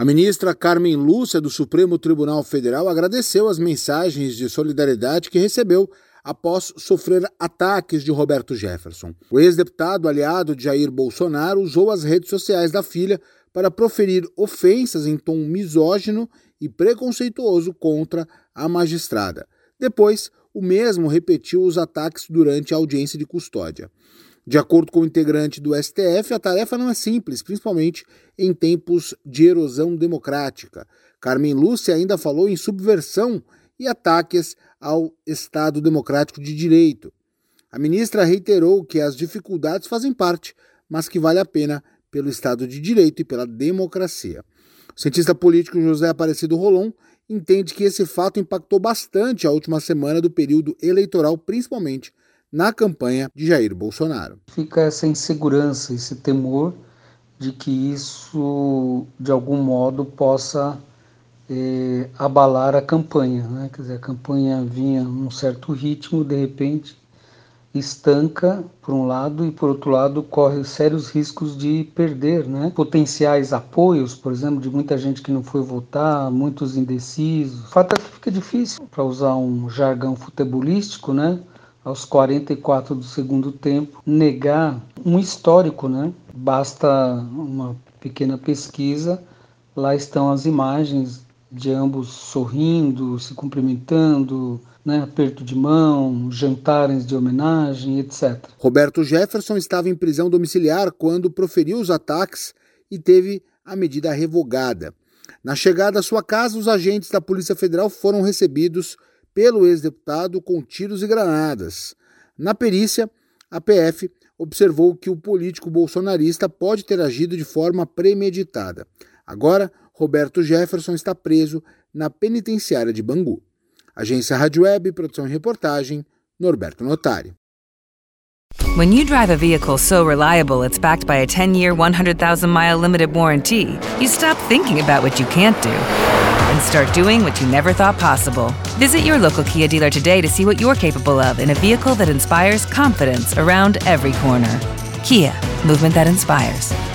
A ministra Carmen Lúcia, do Supremo Tribunal Federal, agradeceu as mensagens de solidariedade que recebeu após sofrer ataques de Roberto Jefferson. O ex-deputado aliado de Jair Bolsonaro usou as redes sociais da filha para proferir ofensas em tom misógino e preconceituoso contra a magistrada. Depois, o mesmo repetiu os ataques durante a audiência de custódia. De acordo com o integrante do STF, a tarefa não é simples, principalmente em tempos de erosão democrática. Carmen Lúcia ainda falou em subversão e ataques ao Estado Democrático de Direito. A ministra reiterou que as dificuldades fazem parte, mas que vale a pena pelo Estado de Direito e pela democracia. O cientista político José Aparecido Rolon entende que esse fato impactou bastante a última semana do período eleitoral, principalmente na campanha de Jair Bolsonaro. Fica essa insegurança, esse temor de que isso, de algum modo, possa é, abalar a campanha. Né? Quer dizer, a campanha vinha num certo ritmo, de repente estanca por um lado e por outro lado corre sérios riscos de perder, né? Potenciais apoios, por exemplo, de muita gente que não foi votar, muitos indecisos. O fato é que fica difícil, para usar um jargão futebolístico, né? Aos 44 do segundo tempo, negar um histórico, né? Basta uma pequena pesquisa, lá estão as imagens de ambos sorrindo, se cumprimentando, né, aperto de mão, jantares de homenagem, etc. Roberto Jefferson estava em prisão domiciliar quando proferiu os ataques e teve a medida revogada. Na chegada à sua casa, os agentes da Polícia Federal foram recebidos pelo ex-deputado com tiros e granadas. Na perícia, a PF observou que o político bolsonarista pode ter agido de forma premeditada. Agora, Roberto Jefferson está preso na penitenciária de Bangu. Agência Rádio Web, produção e reportagem, Norberto Notari. When you drive a vehicle so reliable it's backed by a 10-year, 100,000-mile limited warranty, you stop thinking about what you can't do and start doing what you never thought possible. Visit your local Kia dealer today to see what you're capable of in a vehicle that inspires confidence around every corner. Kia, movement that inspires.